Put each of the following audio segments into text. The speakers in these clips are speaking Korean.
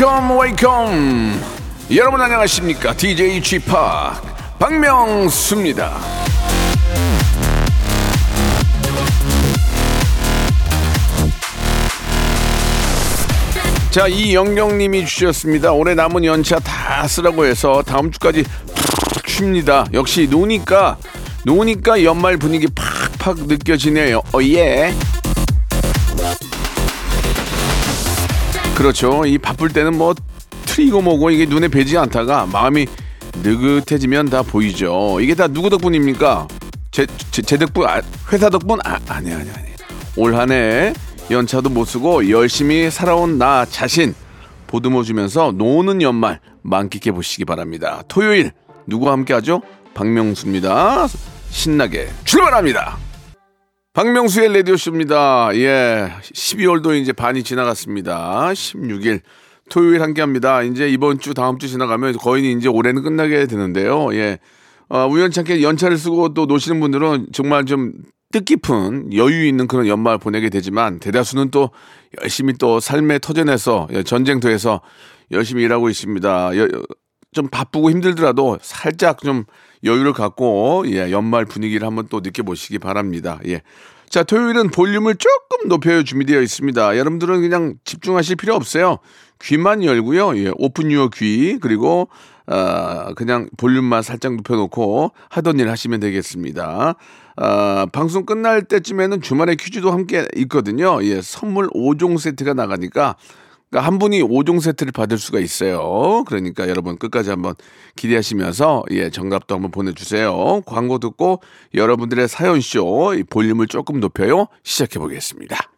Welcome, welcome. 여러분 안녕하십니까? DJ g p 박명수입니다. 자, 이영경님이 주셨습니다. 올해 남은 연차 다 쓰라고 해서 다음 주까지 푹 쉽니다. 역시 노니까 노니까 연말 분위기 팍팍 느껴지네요. 어 예. 그렇죠. 이 바쁠 때는 뭐 트리고 뭐고 이게 눈에 뵈지 않다가 마음이 느긋해지면 다 보이죠. 이게 다 누구 덕분입니까? 제, 제, 제 덕분, 아, 회사 덕분? 아, 아니, 아니, 아니. 올 한 해 연차도 못 쓰고 열심히 살아온 나 자신 보듬어 주면서 노는 연말 만끽해 보시기 바랍니다. 토요일 누구와 함께 하죠? 박명수입니다. 신나게 출발합니다. 박명수의 라디오쇼입니다. 예. 12월도 이제 반이 지나갔습니다. 16일 토요일 함께 합니다. 이제 이번 주, 다음 주 지나가면 거의 이제 올해는 끝나게 되는데요. 예. 어, 우연찮게 연차를 쓰고 또 노시는 분들은 정말 좀 뜻깊은 여유 있는 그런 연말 보내게 되지만 대다수는 또 열심히 또 삶의 터전에서 예, 전쟁터에서 열심히 일하고 있습니다. 여- 좀 바쁘고 힘들더라도 살짝 좀 여유를 갖고 예, 연말 분위기를 한번 또 느껴보시기 바랍니다. 예. 자, 토요일은 볼륨을 조금 높여 준비되어 있습니다. 여러분들은 그냥 집중하실 필요 없어요. 귀만 열고요. 예, 오픈 유어 귀 그리고 아, 그냥 볼륨만 살짝 높여놓고 하던 일 하시면 되겠습니다. 아, 방송 끝날 때쯤에는 주말에 퀴즈도 함께 있거든요. 예, 선물 5종 세트가 나가니까 그러니까 한 분이 5종 세트를 받을 수가 있어요. 그러니까 여러분 끝까지 한번 기대하시면서 예, 정답도 한번 보내주세요. 광고 듣고 여러분들의 사연쇼 이 볼륨을 조금 높여요. 시작해 보겠습니다.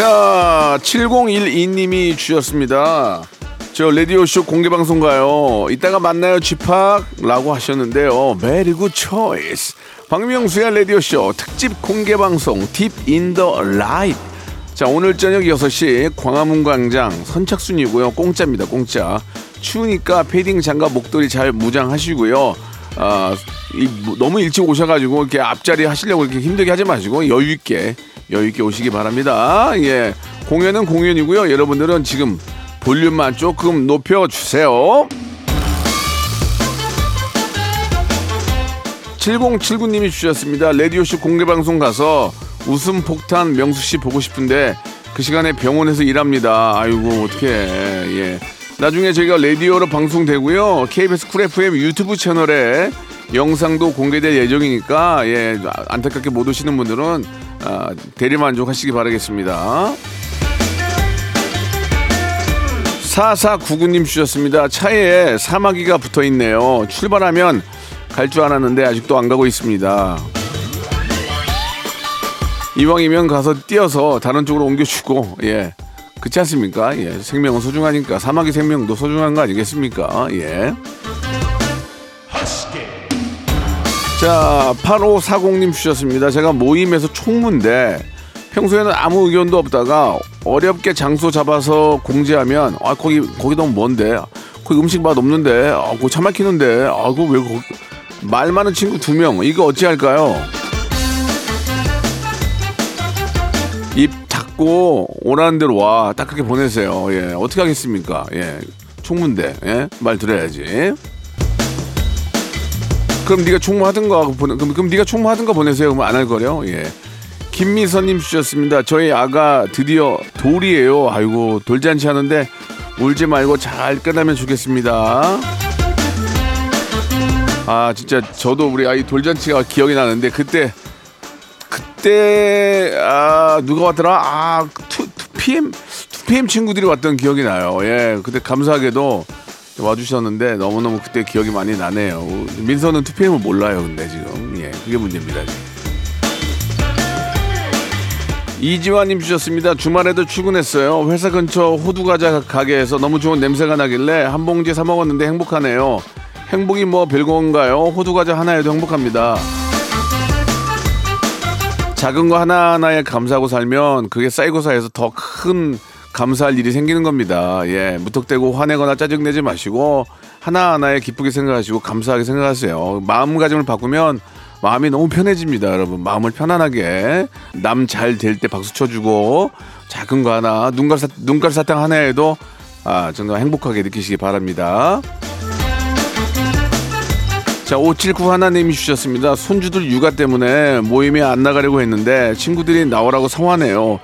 자, 7012님이 주셨습니다. 저 라디오쇼 공개방송 가요. 이따가 만나요, 집합. 라고 하셨는데요. Very good choice. 박명수의 라디오쇼 특집 공개방송 Deep in the Light. 자, 오늘 저녁 6시 광화문 광장 선착순이고요. 공짜입니다, 공짜. 추우니까 패딩 장갑 목도리 잘 무장하시고요. 아, 이, 뭐, 너무 일찍 오셔가지고 이렇게 앞자리 하시려고 이렇게 힘들게 하지 마시고 여유 있게 여유 있게 오시기 바랍니다. 예, 공연은 공연이고요. 여러분들은 지금 볼륨만 조금 높여 주세요. 7079님이 주셨습니다. 라디오쇼 공개방송 가서 웃음 폭탄 명수 씨 보고 싶은데 그 시간에 병원에서 일합니다. 아이고 어떻게 예. 나중에 저희가 라디오로 방송되고요. KBS 쿨 FM 유튜브 채널에 영상도 공개될 예정이니까 예 안타깝게 못 오시는 분들은 아, 대리만족하시기 바라겠습니다. 4499님 주셨습니다. 차에 사마귀가 붙어 있네요. 출발하면 갈 줄 알았는데 아직도 안 가고 있습니다. 이왕이면 가서 뛰어서 다른 쪽으로 옮겨주고, 예. 그렇지 않습니까? 예. 생명은 소중하니까. 사마귀 생명도 소중한 거 아니겠습니까? 예. 자, 8540님 주셨습니다. 제가 모임에서 총무인데 평소에는 아무 의견도 없다가 어렵게 장소 잡아서 공지하면 아 거기 거기 너무 먼데 거기 음식 맛 없는데 아 그거 차 막히는데 아 그거 왜 거기 말 많은 친구 두 명 이거 어찌 할까요? 입 닫고 오라는 대로 와 딱 그렇게 보내세요. 예 어떻게 하겠습니까? 예 총무인데 예? 말 들어야지. 그럼 네가 총무하든가 하고 보내 그럼, 그럼 네가 총무하든가 보내세요. 그럼 안 할 거래요. 예. 김미선님 주셨습니다. 저희 아가 드디어 돌이에요. 아이고 돌잔치 하는데 울지 말고 잘 끝나면 좋겠습니다. 아 진짜 저도 우리 아이 돌잔치가 기억이 나는데 그때 그때 아 누가 왔더라 아 2, 2PM 2PM 친구들이 왔던 기억이 나요. 예 그때 감사하게도 와주셨는데 너무너무 그때 기억이 많이 나네요. 민서는 2PM을 몰라요 근데 지금 예 그게 문제입니다. 이지환님 주셨습니다. 주말에도 출근했어요. 회사 근처 호두 과자 가게에서 너무 좋은 냄새가 나길래 한 봉지 사 먹었는데 행복하네요. 행복이 뭐 별건가요? 호두 과자 하나에도 행복합니다. 작은 거 하나하나에 감사하고 살면 그게 쌓이고 쌓여서 더 큰 감사할 일이 생기는 겁니다. 예, 무턱대고 화내거나 짜증내지 마시고 하나하나에 기쁘게 생각하시고 감사하게 생각하세요. 마음가짐을 바꾸면 마음이 너무 편해집니다, 여러분. 마음을 편안하게 남 잘 될 때 박수 쳐주고 작은 거 하나 눈깔 사, 눈깔 사탕 하나에도 아 정말 행복하게 느끼시기 바랍니다. 자, 579 하나님이 주셨습니다. 손주들 육아 때문에 모임에 안 나가려고 했는데 친구들이 나오라고 성화네요.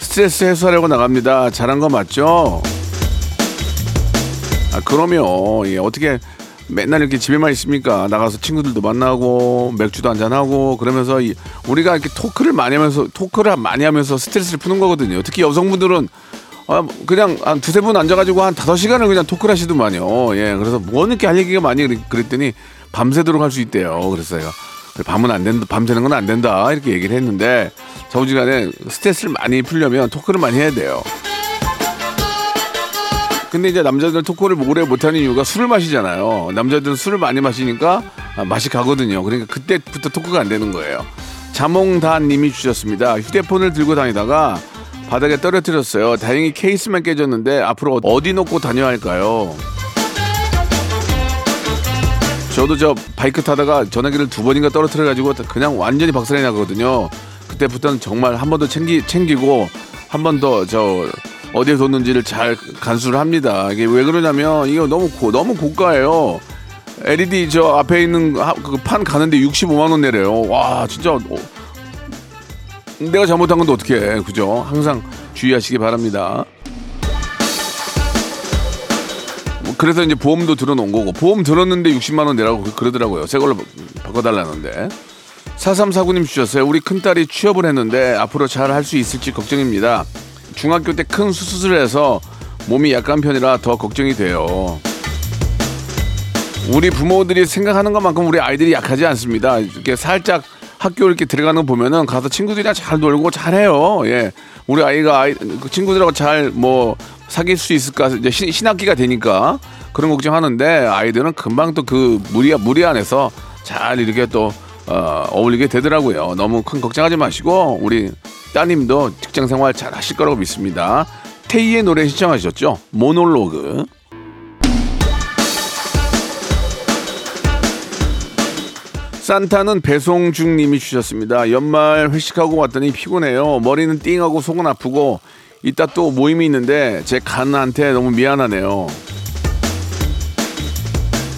스트레스 해소하려고 나갑니다. 잘한 거 맞죠? 아, 그러면 예, 어떻게 맨날 이렇게 집에만 있습니까? 나가서 친구들도 만나고 맥주도 한잔하고 그러면서 이, 우리가 이렇게 토크를 많이 하면서 토크를 많이 하면서 스트레스를 푸는 거거든요. 특히 여성분들은 아, 그냥 한 두세 분 앉아가지고 한 다섯 시간을 그냥 토크를 하시더만요. 예, 그래서 뭐 이렇게 할 얘기가 많이 그랬- 그랬더니 밤새도록 할 수 있대요. 그래서 제가 밤은 안 된다, 밤새는 건 안 된다 이렇게 얘기를 했는데 저우지간에 스트레스를 많이 풀려면 토크를 많이 해야 돼요. 근데 이제 남자들 토크를 오래 못하는 이유가 술을 마시잖아요. 남자들은 술을 많이 마시니까 아, 맛이 가거든요. 그러니까 그때부터 토크가 안 되는 거예요. 자몽단 님이 주셨습니다. 휴대폰을 들고 다니다가 바닥에 떨어뜨렸어요. 다행히 케이스만 깨졌는데 앞으로 어디 놓고 다녀야 할까요? 저도 저 바이크 타다가 전화기를 두 번인가 떨어뜨려 가지고 그냥 완전히 박살이 나거든요. 그때부터는 정말 한 번 더 챙기 챙기고 한 번 더 저 어디에 뒀는지를 잘 간수를 합니다. 이게 왜 그러냐면 이거 너무 고, 너무 고가예요. LED 저 앞에 있는 그 판 가는데 65만 원 내래요. 와 진짜 어, 내가 잘못한 건데 어떻게 해 그죠? 항상 주의하시기 바랍니다. 그래서 이제 보험도 들어놓은 거고 보험 들었는데 60만 원 내라고 그- 그러더라고요. 새 걸로 바꿔달라는데. 4349님 주셨어요. 우리 큰딸이 취업을 했는데 앞으로 잘 할 수 있을지 걱정입니다. 중학교 때 큰 수술을 해서 몸이 약한 편이라 더 걱정이 돼요. 우리 부모들이 생각하는 것만큼 우리 아이들이 약하지 않습니다. 이렇게 살짝 학교 이렇게 들어가는 거 보면은 가서 친구들이랑 잘 놀고 잘해요. 예. 우리 아이가 아이, 그 친구들하고 잘 뭐 사귈 수 있을까 이제 신, 신학기가 되니까 그런 걱정하는데 아이들은 금방 또 그 무리 무리 안에서 잘 이렇게 또 어, 어울리게 되더라고요. 너무 큰 걱정하지 마시고 우리 따님도 직장 생활 잘 하실 거라고 믿습니다. 테이의 노래 신청하셨죠? 모놀로그. 산타는 배송 중님이 주셨습니다. 연말 회식하고 왔더니 피곤해요. 머리는 띵하고 속은 아프고 이따 또 모임이 있는데 제 간한테 너무 미안하네요.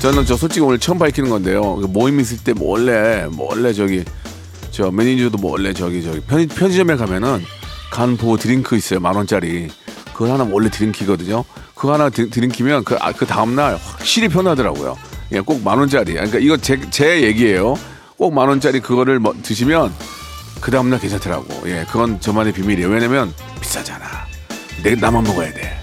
저는 저 솔직히 오늘 처음 밝히는 건데요. 그 모임 있을 때 몰래 몰래 저기 저 매니저도 몰래 저기 저기 편의, 편의점에 가면은 간 보호 드링크 있어요 만 원짜리 그거 하나 몰래 들이키거든요. 그거 하나 드, 들이키면 그, 아, 그 다음 날 확실히 편하더라고요. 예, 꼭 만 원짜리. 그러니까 이거 제, 제 얘기예요. 꼭 만 원짜리 그거를 뭐 드시면 그 다음 날 괜찮더라고. 예, 그건 저만의 비밀이에요. 왜냐면 비싸잖아. 내 나만 먹어야 돼.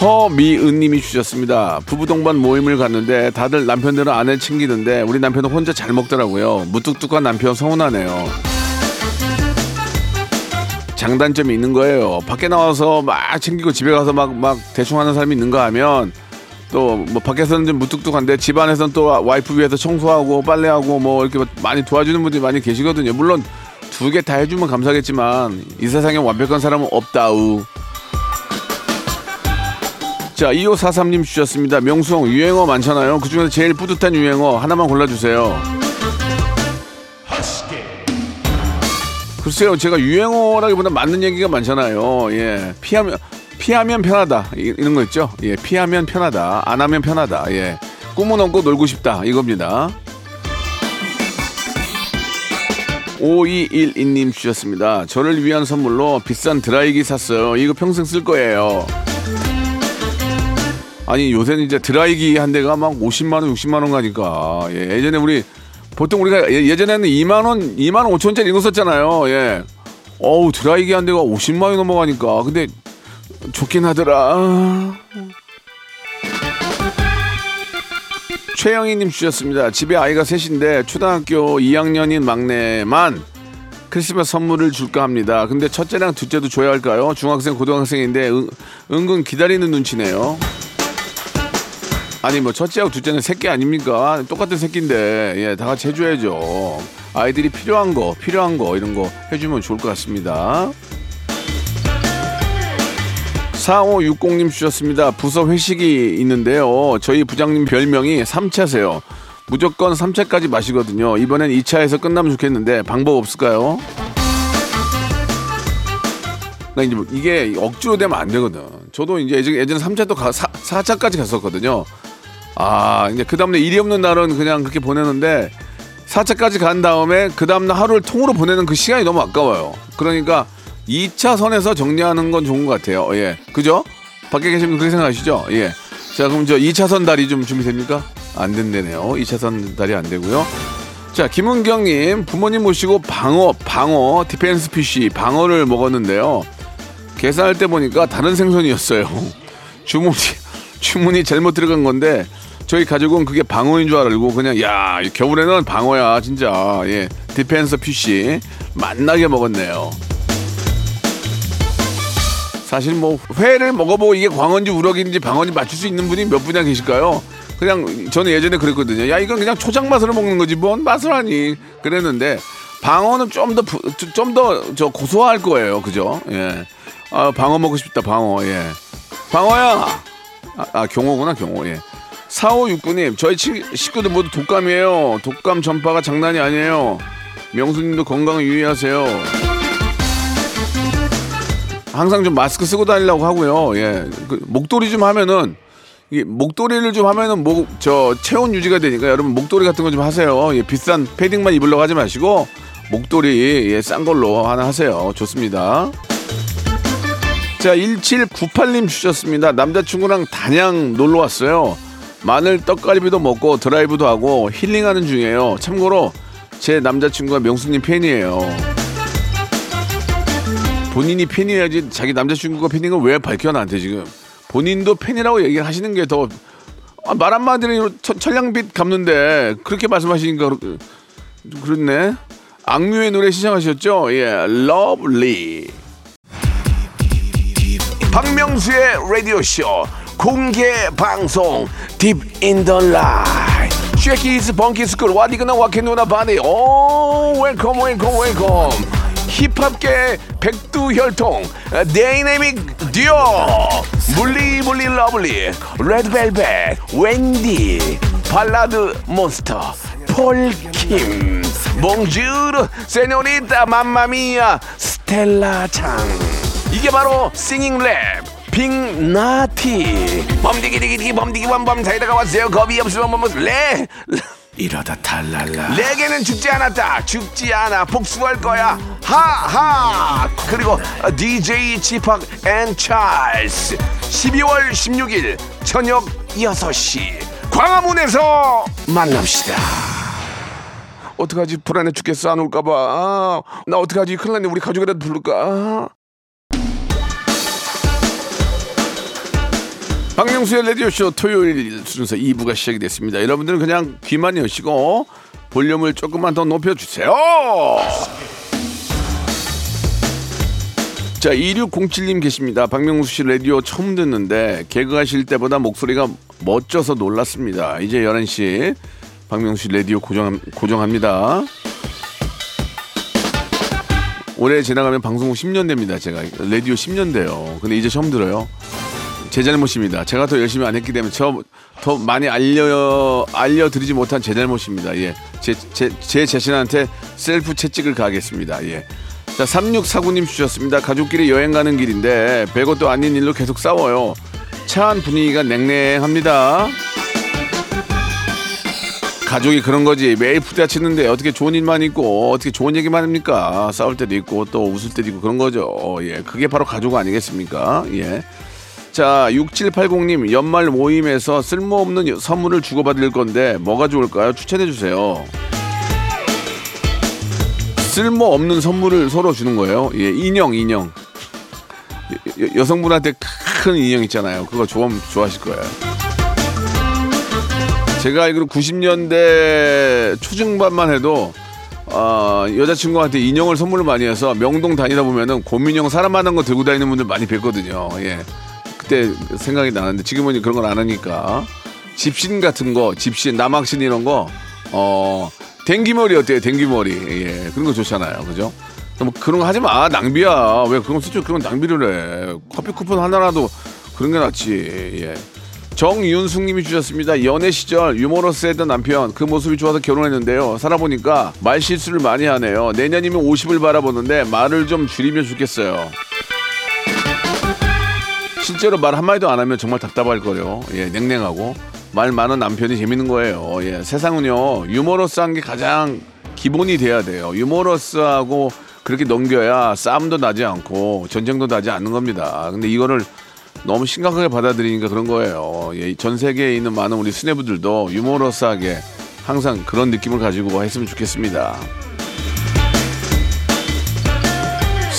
허미은님이 주셨습니다. 부부 동반 모임을 갔는데 다들 남편들은 아내 챙기는데 우리 남편은 혼자 잘 먹더라고요. 무뚝뚝한 남편 서운하네요. 장단점이 있는 거예요. 밖에 나와서 막 챙기고 집에 가서 막 막 대충 하는 사람이 있는가 하면 또 뭐 밖에서는 좀 무뚝뚝한데 집안에서는 또 와이프 위해서 청소하고 빨래하고 뭐 이렇게 많이 도와주는 분들이 많이 계시거든요. 물론 두 개 다 해주면 감사하겠지만 이 세상에 완벽한 사람은 없다우. 자, 2543님 주셨습니다. 명수형 유행어 많잖아요. 그 중에서 제일 뿌듯한 유행어 하나만 골라주세요. 글쎄요, 제가 유행어라기보다 맞는 얘기가 많잖아요. 예, 피하면 피하면 편하다 이- 이런 거 있죠. 예, 피하면 편하다, 안 하면 편하다. 예, 꿈은 없고 놀고 싶다 이겁니다. 5212님 주셨습니다. 저를 위한 선물로 비싼 드라이기 샀어요. 이거 평생 쓸 거예요. 아니 요새는 이제 드라이기 한 대가 막 50만 원, 60만 원 가니까 예, 예전에 우리 보통 우리가 예- 예전에는 2만 원, 2만 5천 원짜리 이거 썼잖아요. 예. 어우 드라이기 한 대가 50만 원 넘어가니까 근데 좋긴 하더라. 최영희님 주셨습니다. 집에 아이가 셋인데 초등학교 2학년인 막내만 크리스마스 선물을 줄까 합니다. 근데 첫째랑 둘째도 줘야 할까요? 중학생, 고등학생인데 은, 은근 기다리는 눈치네요. 아니 뭐 첫째하고 둘째는 새끼 아닙니까? 똑같은 새끼인데 예, 다 같이 해줘야죠. 아이들이 필요한 거, 필요한 거 이런 거 해주면 좋을 것 같습니다. 4560님 주셨습니다. 부서 회식이 있는데요. 저희 부장님 별명이 삼차세요. 무조건 3차까지 마시거든요. 이번엔 2차에서 끝나면 좋겠는데 방법 없을까요? 뭐 이게 억지로 되면 안 되거든. 저도 이제 예전에, 예전에 3차 또 가, 4, 4차까지 갔었거든요. 아, 이제 그 다음날 일이 없는 날은 그냥 그렇게 보내는데 4차까지 간 다음에 그 다음날 하루를 통으로 보내는 그 시간이 너무 아까워요. 그러니까 2차 선에서 정리하는 건 좋은 것 같아요. 예. 그죠? 밖에 분 그렇게 생각하시죠? 예. 자, 그럼 저 2차선 다리 좀 준비됩니까? 안 된다네요. 2차선 다리 안 되고요. 자, 김은경님, 부모님 모시고 방어, 방어, defense fish, 방어를 먹었는데요. 계산할 때 보니까 다른 생선이었어요. 주문이, 주문이 잘못 들어간 건데, 저희 가족은 그게 방어인 줄 알고 그냥, 야, 이 겨울에는 방어야, 진짜. 예, defense fish. 맛나게 먹었네요. 사실 뭐 회를 먹어보고 이게 광어인지 우럭인지 방어인지 맞출 수 있는 분이 몇 분이나 계실까요? 그냥 저는 예전에 그랬거든요. 야 이건 그냥 초장 맛으로 먹는 거지 뭔 맛을 하니 그랬는데 방어는 좀 더 좀 더 저 고소할 거예요, 그죠? 예. 아 방어 먹고 싶다 방어 예. 방어야. 아, 아 경호구나 경호 예. 4569님 저희 치, 식구들 모두 독감이에요. 독감 전파가 장난이 아니에요. 명수님도 건강 유의하세요. 항상 좀 마스크 쓰고 다니려고 하고요. 예. 그 목도리 좀 하면은 이 목도리를 좀 하면은 목 저 체온 유지가 되니까 여러분 목도리 같은 거 좀 하세요. 예, 비싼 패딩만 입으려고 하지 마시고 목도리 예, 싼 걸로 하나 하세요. 좋습니다. 자, 1798님 주셨습니다. 남자친구랑 단양 놀러 왔어요. 마늘 떡갈비도 먹고 드라이브도 하고 힐링하는 중이에요. 참고로 제 남자친구가 명수님 팬이에요. 본인이 팬이어야지 자기 남자친구가 팬인 걸왜 밝혀 나한테 지금? 본인도 팬이라고 얘기를 하시는 게 더 말 한마디로 철- 철량빛 갚는데 그렇게 말씀하시니까 그렇- 그렇네. 악뮤의 노래 시청하셨죠? 예 러블리 박명수의 라디오 쇼 공개 방송. 딥 인 더 라이 쉐키스 벙키스쿨 와디그나 와케누나 바디 오 웰컴 웰컴 웰컴 힙합계 백두혈통 다이내믹 듀오 물리물리 러블리 레드벨벳 웬디 발라드 몬스터 폴킴 몽주르 세뇨리타 맘마미아 스텔라 창. 이게 바로 싱잉 랩 빅나티. 범디기디기디 범디기 범범. 사이다가 왔어요. 겁이 없으면 뭐뭐 레 이러다 탈랄라. 레게는 죽지 않았다. 죽지 않아. 복수할 거야. 하하. 그리고 DJ 지팍 앤 찰스. 12월 16일 저녁 6시. 광화문에서 만납시다. 어떡하지? 불안해 죽겠어. 안 올까봐. 아, 나 어떡하지? 큰일 났네. 우리 가족이라도 부를까? 아. 박명수의 라디오쇼 토요일 순서 2부가 시작이 됐습니다. 여러분들은 그냥 귀만 여시고 볼륨을 조금만 더 높여주세요. 자, 2607님 계십니다. 박명수 씨 라디오 처음 듣는데 개그하실 때보다 목소리가 멋져서 놀랐습니다. 이제 11시 박명수 씨 라디오 고정, 고정합니다. 올해 지나가면 방송국 10년 됩니다. 제가 라디오 10년 돼요. 근데 이제 처음 들어요. 제 잘못입니다. 제가 더 열심히 안 했기 때문에 저 더 많이 알려 알려드리지 못한 제 잘못입니다. 예, 제제 제 자신한테 셀프 채찍을 가하겠습니다. 예. 자, 3649님 주셨습니다. 가족끼리 여행 가는 길인데 별것도 아닌 일로 계속 싸워요. 차안 분위기가 냉랭합니다. 가족이 그런 거지 매일 부딪히는데 어떻게 좋은 일만 있고 어떻게 좋은 얘기만 합니까 싸울 때도 있고 또 웃을 때도 있고 그런 거죠 예 그게 바로 가족 아니겠습니까 예 자, 6780님, 연말 모임에서 쓸모없는 선물을 주고받을 건데, 뭐가 좋을까요? 추천해 주세요. 쓸모없는 선물을 서로 주는 거예요. 예, 인형, 인형. 여, 성분한테 큰 인형 있잖아요. 그거 좋아하면 좋아하실 거예요. 제가 알기로 90년대 초중반만 해도 어, 여자친구한테 인형을 선물을 많이 해서 명동 다니다 보면은 곰인형 사람 많은 거 들고 다니는 분들 많이 뵀거든요. 예. 그때 생각이 나는데 지금은 그런 걸 안 하니까 집신 같은 거, 집신, 남학신 이런 거, 어, 댕기머리 어때요? 댕기머리. 예. 그런 거 좋잖아요. 그죠? 뭐 그런 거 하지 마. 낭비야. 왜 그런 거 쓰죠? 그런 낭비를 해. 커피 쿠폰 하나라도 그런 게 낫지. 예. 정윤숙 님이 주셨습니다. 연애 시절 유머러스했던 남편 그 모습이 좋아서 결혼했는데요. 살아보니까 말 실수를 많이 하네요. 내년이면 50을 바라보는데 말을 좀 줄이면 좋겠어요. 실제로 말 한마디도 안 하면 정말 답답할 거예요. 예, 냉랭하고 말 많은 남편이 재밌는 거예요. 예, 세상은요 유머러스한 게 가장 기본이 돼야 돼요. 유머러스하고 그렇게 넘겨야 싸움도 나지 않고 전쟁도 나지 않는 겁니다. 근데 이거를 너무 심각하게 받아들이니까 그런 거예요. 예, 전 세계에 있는 많은 우리 수뇌부들도 유머러스하게 항상 그런 느낌을 가지고 했으면 좋겠습니다.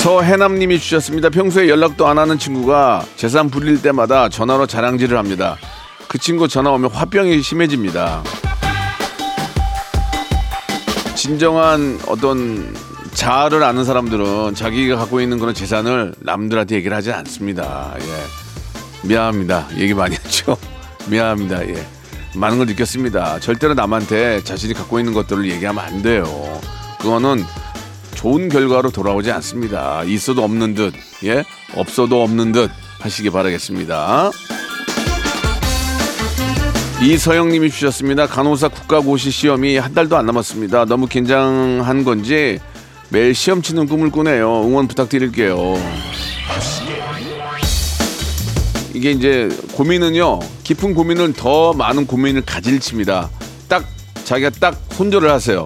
서해남님이 주셨습니다. 평소에 연락도 안 하는 친구가 재산 부릴 때마다 전화로 자랑질을 합니다. 그 친구 전화 오면 화병이 심해집니다. 진정한 어떤 자아를 아는 사람들은 자기가 갖고 있는 그런 재산을 남들한테 얘기를 하지 않습니다. 예. 미안합니다. 얘기 많이 했죠. 미안합니다. 예. 많은 걸 느꼈습니다. 절대로 남한테 자신이 갖고 있는 것들을 얘기하면 안 돼요. 그거는 좋은 결과로 돌아오지 않습니다. 있어도 없는 듯, 예, 없어도 없는 듯 하시기 바라겠습니다. 이서영님이 주셨습니다. 간호사 국가고시 시험이 한 달도 안 남았습니다. 너무 긴장한 건지 매일 시험 치는 꿈을 꾸네요. 응원 부탁드릴게요. 이게 이제 고민은요, 깊은 고민은 더 많은 고민을 가질 칩니다. 딱 자기가 딱 손절을 하세요.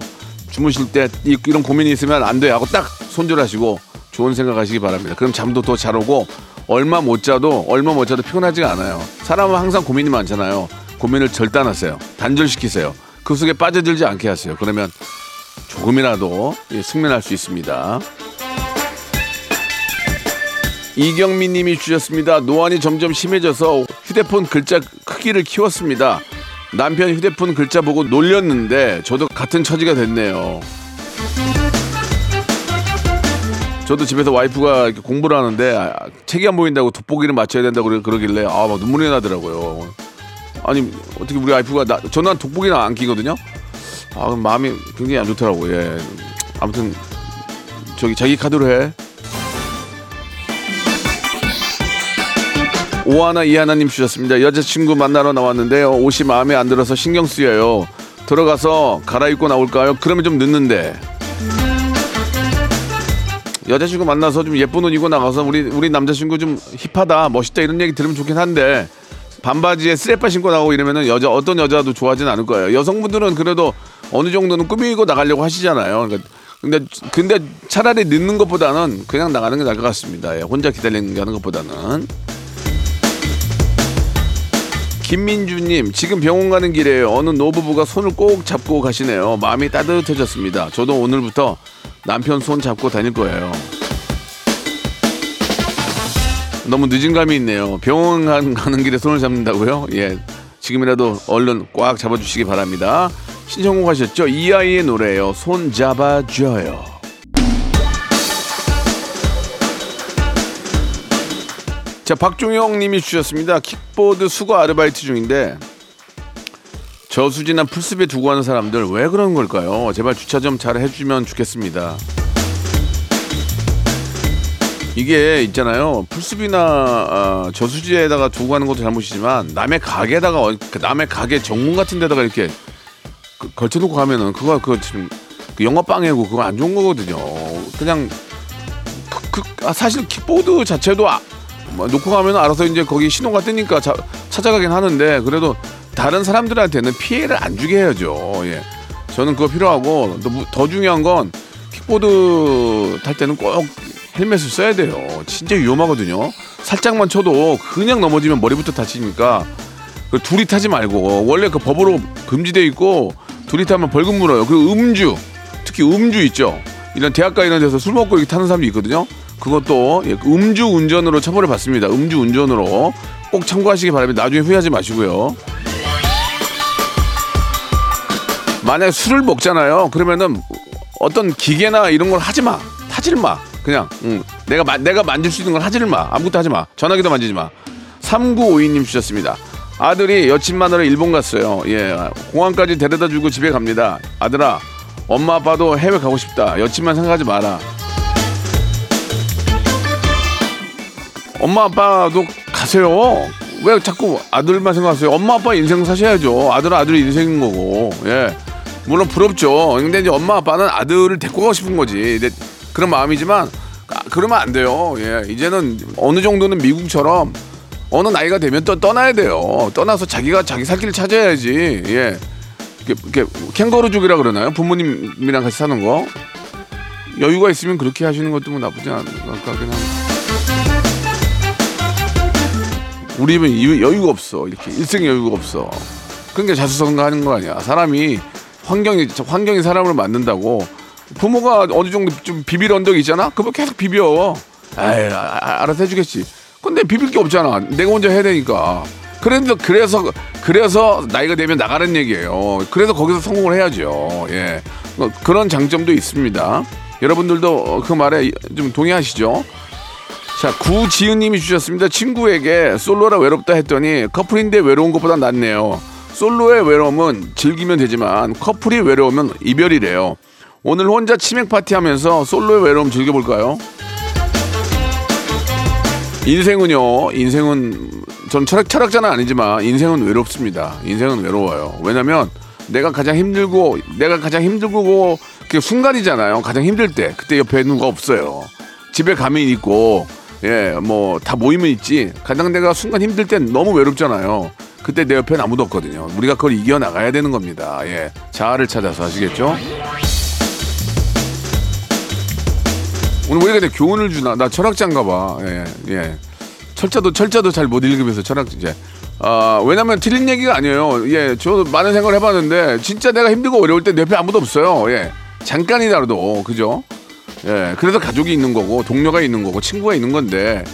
주무실 때 이- 이런 고민이 있으면 안 돼 하고 딱 손절하시고 좋은 생각하시기 바랍니다. 그럼 잠도 더 잘 오고 얼마 못 자도 얼마 못 자도 피곤하지가 않아요. 사람은 항상 고민이 많잖아요. 고민을 절단하세요. 단절시키세요. 그 속에 빠져들지 않게 하세요. 그러면 조금이라도 예, 승리할 수 있습니다. 이경민 님이 주셨습니다. 노안이 점점 심해져서 휴대폰 글자 크기를 키웠습니다. 남편 휴대폰 글자 보고 놀렸는데 저도 같은 처지가 됐네요. 저도 집에서 와이프가 공부를 하는데 아, 책이 안 보인다고 돋보기를 맞춰야 된다고 그러- 그러길래 아 막 눈물이 나더라고요. 아니 어떻게 우리 와이프가 나, 저는 돋보기는 안 끼거든요. 아 마음이 굉장히 안 좋더라고요. 예. 아무튼 저기 자기 카드로 해. 오하나 이하나님 주셨습니다. 여자친구 만나러 나왔는데요. 옷이 마음에 안 들어서 신경 쓰여요. 들어가서 갈아입고 나올까요? 그러면 좀 늦는데. 여자친구 만나서 좀 예쁜 옷 입고 나가서 우리 우리 남자친구 좀 힙하다, 멋있다 이런 얘기 들으면 좋긴 한데 반바지에 스레빠 신고 나오고 이러면은 여자 어떤 여자도 좋아하진 않을 거예요. 여성분들은 그래도 어느 정도는 꾸미고 나가려고 하시잖아요. 그러니까 근데 근데 차라리 늦는 것보다는 그냥 나가는 게 나을 것 같습니다. 예, 혼자 기다리는 게 하는 것보다는. 김민주님 지금 병원 가는 길에 어느 노부부가 손을 꼭 잡고 가시네요. 마음이 따뜻해졌습니다. 저도 오늘부터 남편 손 잡고 다닐 거예요. 너무 늦은 감이 있네요. 병원 간- 가는 길에 손을 잡는다고요? 예, 지금이라도 얼른 꽉 잡아주시기 바랍니다. 신청곡 하셨죠? 이 아이의 노래예요. 손 잡아줘요. 자, 박종영 님이 주셨습니다. 킥보드 수거 아르바이트 중인데 저수지나 풀숲에 두고 하는 사람들 왜 그런 걸까요? 제발 주차 좀 잘 해주면 좋겠습니다. 이게 있잖아요. 풀숲이나 아, 저수지에다가 두고 가는 것도 잘못이지만 남의 가게에다가 어- 그 남의 가게 정문 같은 데다가 이렇게 그- 걸쳐놓고 가면은 그거 그거 지금 그 영업방해고 그거 안 좋은 거거든요. 그냥 그, 그- 아, 사실 킥보드 자체도 아, 뭐 놓고 가면 알아서 이제 거기 신호가 뜨니까 자- 찾아가긴 하는데 그래도 다른 사람들한테는 피해를 안 주게 해야죠. 예. 저는 그거 필요하고 또 무- 더 중요한 건 킥보드 탈 때는 꼭 헬멧을 써야 돼요. 진짜 위험하거든요. 살짝만 쳐도 그냥 넘어지면 머리부터 다치니까 그 둘이 타지 말고 원래 그 법으로 금지돼 있고 둘이 타면 벌금 물어요. 그리고 음주 특히 음주 있죠. 이런 대학가 이런 데서 술 먹고 이렇게 타는 사람도 있거든요. 그것도 예, 음주 운전으로 처벌을 받습니다. 음주 운전으로 꼭 참고하시기 바랍니다. 나중에 후회하지 마시고요. 만약에 술을 먹잖아요. 그러면은 어떤 기계나 이런 걸 하지 마. 타질 마. 그냥 응. 내가 마- 내가 만질 수 있는 걸 하지를 마. 아무것도 하지 마. 전화기도 만지지 마. 3952님 주셨습니다. 아들이 여친 만나러 일본 갔어요. 예. 공항까지 데려다 주고 집에 갑니다. 아들아, 엄마 아빠도 해외 가고 싶다. 여친만 생각하지 마라. 엄마 아빠도 가세요. 왜 자꾸 아들만 생각하세요? 엄마 아빠 인생 사셔야죠. 아들은 아들 인생인 거고. 예. 물론 부럽죠. 근데 이제 엄마 아빠는 아들을 데리고 가고 싶은 거지. 그런 마음이지만 아, 그러면 안 돼요. 예. 이제는 어느 정도는 미국처럼 어느 나이가 되면 또 떠나야 돼요. 떠나서 자기가 자기 살 길을 찾아야지. 예. 이렇게, 캥거루족이라 그러나요? 부모님이랑 같이 사는 거. 여유가 있으면 그렇게 하시는 것도 뭐 나쁘지 않을 것 같긴 합니 우리 이- 여유가 없어. 이렇게 일생 여유가 없어. 그러니까 자수성가하는 거 아니야. 사람이 환경이 환경이 사람을 만든다고. 부모가 어느 정도 좀 비빌 언덕이 있잖아. 그거 계속 비벼. 아이, 아, 아, 알아서 해주겠지. 근데 비빌 게 없잖아. 내가 혼자 해야 되니까. 그래서 그래서 그래서 나이가 되면 나가는 얘기예요. 그래서 거기서 성공을 해야죠. 예, 뭐 그런 장점도 있습니다. 여러분들도 그 말에 좀 동의하시죠? 자, 구지은 님이 주셨습니다. 친구에게 솔로라 외롭다 했더니 커플인데 외로운 것보다 낫네요. 솔로의 외로움은 즐기면 되지만 커플이 외로우면 이별이래요. 오늘 혼자 치맥 파티 하면서 솔로의 외로움 즐겨볼까요? 인생은요, 인생은 전 철학 철학자는 아니지만 인생은 외롭습니다. 인생은 외로워요. 왜냐면 내가 가장 힘들고 내가 가장 힘들고 그 순간이잖아요. 가장 힘들 때 그때 옆에 누가 없어요. 집에 가면 있고 예 뭐 다 모이면 있지. 가장 내가 순간 힘들 땐 너무 외롭잖아요. 그때 내 옆에는 아무도 없거든요. 우리가 그걸 이겨 나가야 되는 겁니다. 예 자아를 찾아서 아시겠죠? 오늘 왜 이렇게 교훈을 주나? 나 철학자인가 봐. 예, 예. 철자도 철자도 잘 못 읽으면서 철학 이제. 아 왜냐면 틀린 얘기가 아니에요. 예, 저도 많은 생각을 해봤는데 진짜 내가 힘들고 어려울 때 내 옆에 아무도 없어요. 예, 잠깐이라도 그죠? 예, 그래서 가족이 있는 거고 동료가 있는 거고 친구가 있는 건데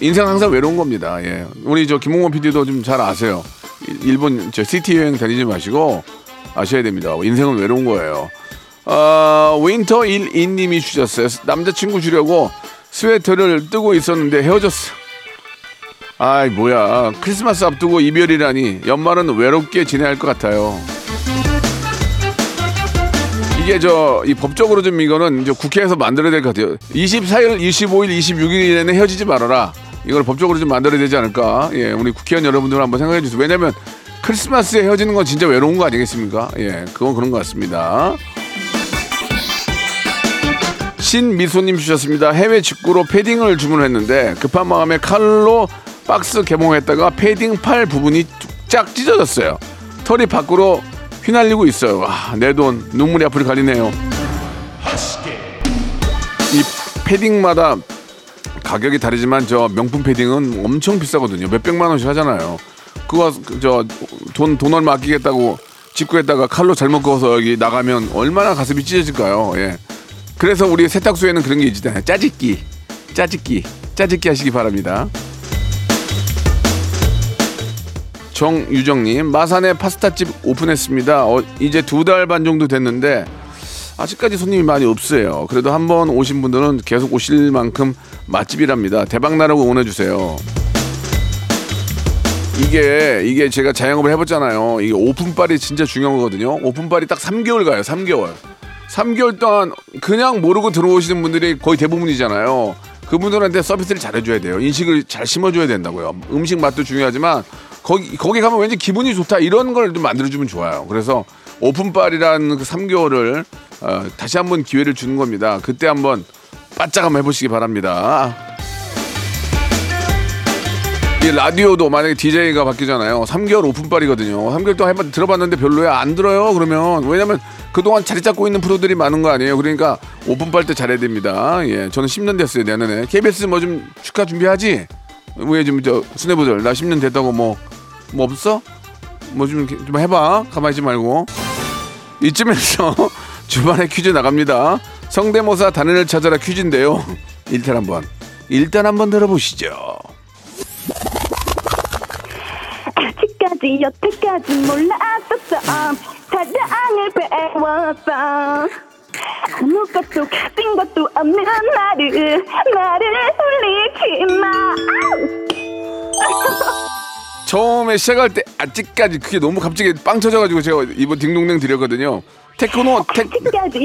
인생 항상 외로운 겁니다. 예, 우리 저 김홍원 PD도 좀 잘 아세요. 일- 일본 저 시티 여행 다니지 마시고 아셔야 됩니다. 인생은 외로운 거예요. 어, 윈터 1인님이 주셨어요. 남자친구 주려고 스웨터를 뜨고 있었는데 헤어졌어. 아이 뭐야 크리스마스 앞두고 이별이라니 연말은 외롭게 지내야 할 것 같아요. 이게 저 이 법적으로 좀 이거는 이제 국회에서 만들어야 될 것 같아요. 24일, 25일, 26일에는 헤어지지 말아라. 이걸 법적으로 좀 만들어야 되지 않을까? 예, 우리 국회의원 여러분들 한번 생각해 주세요. 왜냐면 크리스마스에 헤어지는 건 진짜 외로운 거 아니겠습니까? 예, 그건 그런 것 같습니다. 신미소님 주셨습니다. 해외 직구로 패딩을 주문했는데 급한 마음에 칼로 박스 개봉했다가 패딩 팔 부분이 쫙 찢어졌어요. 털이 밖으로 휘날리고 있어요. 와, 내돈 눈물이 앞을 가리네요. 이 패딩마다 가격이 다르지만 저 명품 패딩은 엄청 비싸거든요. 몇 백만 원씩 하잖아요. 그거 저돈돈 얼마 아끼겠다고 직구했다가 칼로 잘못 그어서 여기 나가면 얼마나 가슴이 찢어질까요? 예. 그래서 우리 세탁소에는 그런 게 있잖아요. 짜집기, 짜집기, 짜집기 하시기 바랍니다. 정유정님 마산에 파스타집 오픈했습니다. 어, 이제 두 달 반 정도 됐는데 아직까지 손님이 많이 없어요. 그래도 한 번 오신 분들은 계속 오실 만큼 맛집이랍니다. 대박 나라고 응원해 주세요. 이게 이게 제가 자영업을 해봤잖아요. 이게 오픈빨이 진짜 중요한 거거든요. 오픈빨이 딱 3개월 가요. 3개월. 3개월 동안 그냥 모르고 들어오시는 분들이 거의 대부분이잖아요. 그분들한테 서비스를 잘해줘야 돼요. 인식을 잘 심어줘야 된다고요. 음식 맛도 중요하지만 거기 거기 가면 왠지 기분이 좋다 이런 걸 좀 만들어주면 좋아요. 그래서 오픈빨이라는 그 3개월을 어, 다시 한번 기회를 주는 겁니다. 그때 한번 바짝 한번 해보시기 바랍니다. 이 라디오도 만약에 DJ가 바뀌잖아요. 3개월 오픈빨이거든요. 3개월 동안 해봤 들어봤는데 별로야 안 들어요. 그러면 왜냐면 그동안 자리 잡고 있는 프로들이 많은 거 아니에요? 그러니까 오픈빨 때 잘해야 됩니다. 예, 저는 10년 됐어요, 내년에. KBS 뭐 좀 축하 준비하지? 왜 지금 저 수뇌부들 나 10년 됐다고 뭐, 뭐 없어? 뭐 좀 좀 해봐. 가만히 있지 말고. 이쯤에서 주말에 퀴즈 나갑니다. 성대모사 단연을 찾아라 퀴즈인데요. 일단 한번 일단 한번 들어보시죠. 아직까지 여태까지 몰랐었어 사랑을 배웠어 아무것도 가진 것도 없는 나를 나를 울리지 마 처음에 시작할 때 아직까지 그게 너무 갑자기 빵 터져가지고 제가 이번 딩동댕 드렸거든요. 테크노 테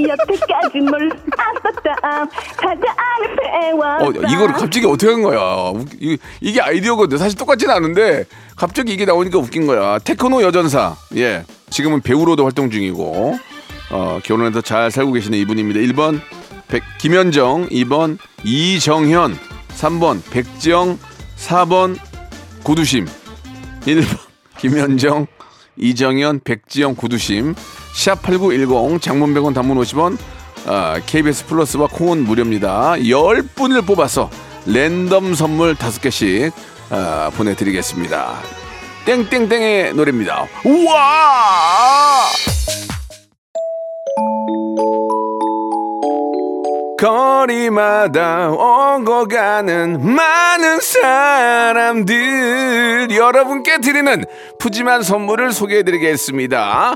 여태까지 몰랐었어 사랑을 배웠어 어, 이걸 갑자기 어떻게 한 거야? 웃- 이- 이게 아이디어거든. 사실 똑같지는 않은데 갑자기 이게 나오니까 웃긴 거야. 테크노 여전사. 예. 지금은 배우로도 활동 중이고 어, 결혼해서 잘 살고 계시는 이분입니다. 1번 백, 김현정, 2번 이정현, 3번 백지영, 4번 고두심. 1번 김현정, 이정현, 백지영, 고두심. 샵8910 장문 100원 단문 50원 아, KBS 플러스와 콩은 무료입니다. 10분을 뽑아서 랜덤 선물 5개씩 아, 보내드리겠습니다. 땡땡땡의 노래입니다. 우와! 거리마다 오고 가는 많은 사람들 여러분께 드리는 푸짐한 선물을 소개해 드리겠습니다.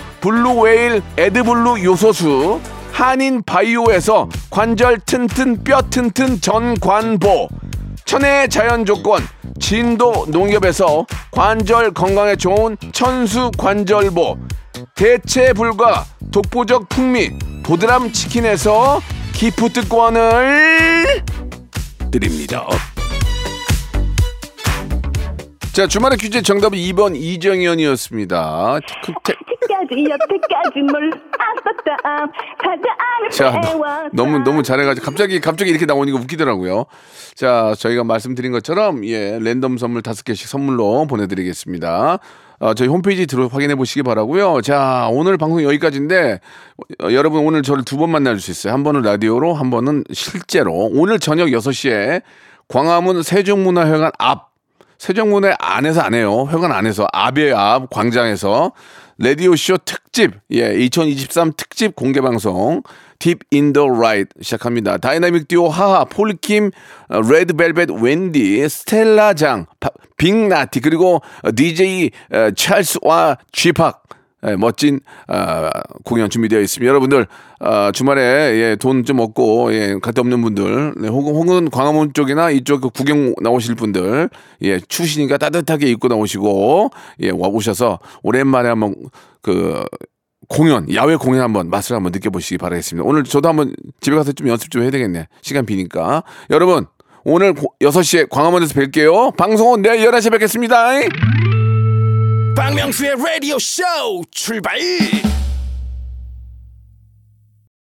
블루웨일 에드블루 요소수 한인 바이오에서 관절 튼튼 뼈 튼튼 전관보 천혜의 자연 조건 진도 농협에서 관절 건강에 좋은 천수 관절보 대체 불가 독보적 풍미 보드람 치킨에서 기프트권을 드립니다. 자 주말의 퀴즈 정답은 2번 이정현이었습니다. 아직까지 여태까지 몰랐었다 사랑을 자, 배웠어 너, 무 너무 잘해가지고 갑자기 갑자기 이렇게 나오니까 웃기더라고요. 자, 저희가 말씀드린 것처럼 예 랜덤 선물 다섯 개씩 선물로 보내드리겠습니다. 어, 저희 홈페이지 들어 확인해 보시기 바라고요. 자, 오늘 방송 여기까지인데 어, 여러분 오늘 저를 두 번 만날 수 있어요. 한 번은 라디오로, 한 번은 실제로. 오늘 저녁 6시에 광화문 세종문화회관 앞 세종문화 안에서 안 해요. 회관 안에서 앞에 앞 광장에서 라디오 쇼 특집 예 2023 특집 공개 방송 Deep in the Night 시작합니다. 다이나믹 듀오 하하 폴킴 어, 레드벨벳 웬디 스텔라 장 바- 빅나티 그리고 어, DJ 어, 찰스와 쥐팍 예, 멋진 아, 공연 준비되어 있습니다. 여러분들 아, 주말에 예, 돈 좀 얻고 예, 갔다 없는 분들 네, 혹은, 혹은 광화문 쪽이나 이쪽 그 구경 나오실 분들 예, 추우시니까 따뜻하게 입고 나오시고 예, 와 오셔서 오랜만에 한번 그 공연 야외 공연 한번 맛을 한번 느껴보시기 바라겠습니다. 오늘 저도 한번 집에 가서 좀 연습 좀 해야 되겠네. 시간 비니까 여러분 오늘 고, 6시에 광화문에서 뵐게요. 방송은 내일 11시에 뵙겠습니다. 박명수의 라디오 쇼 출발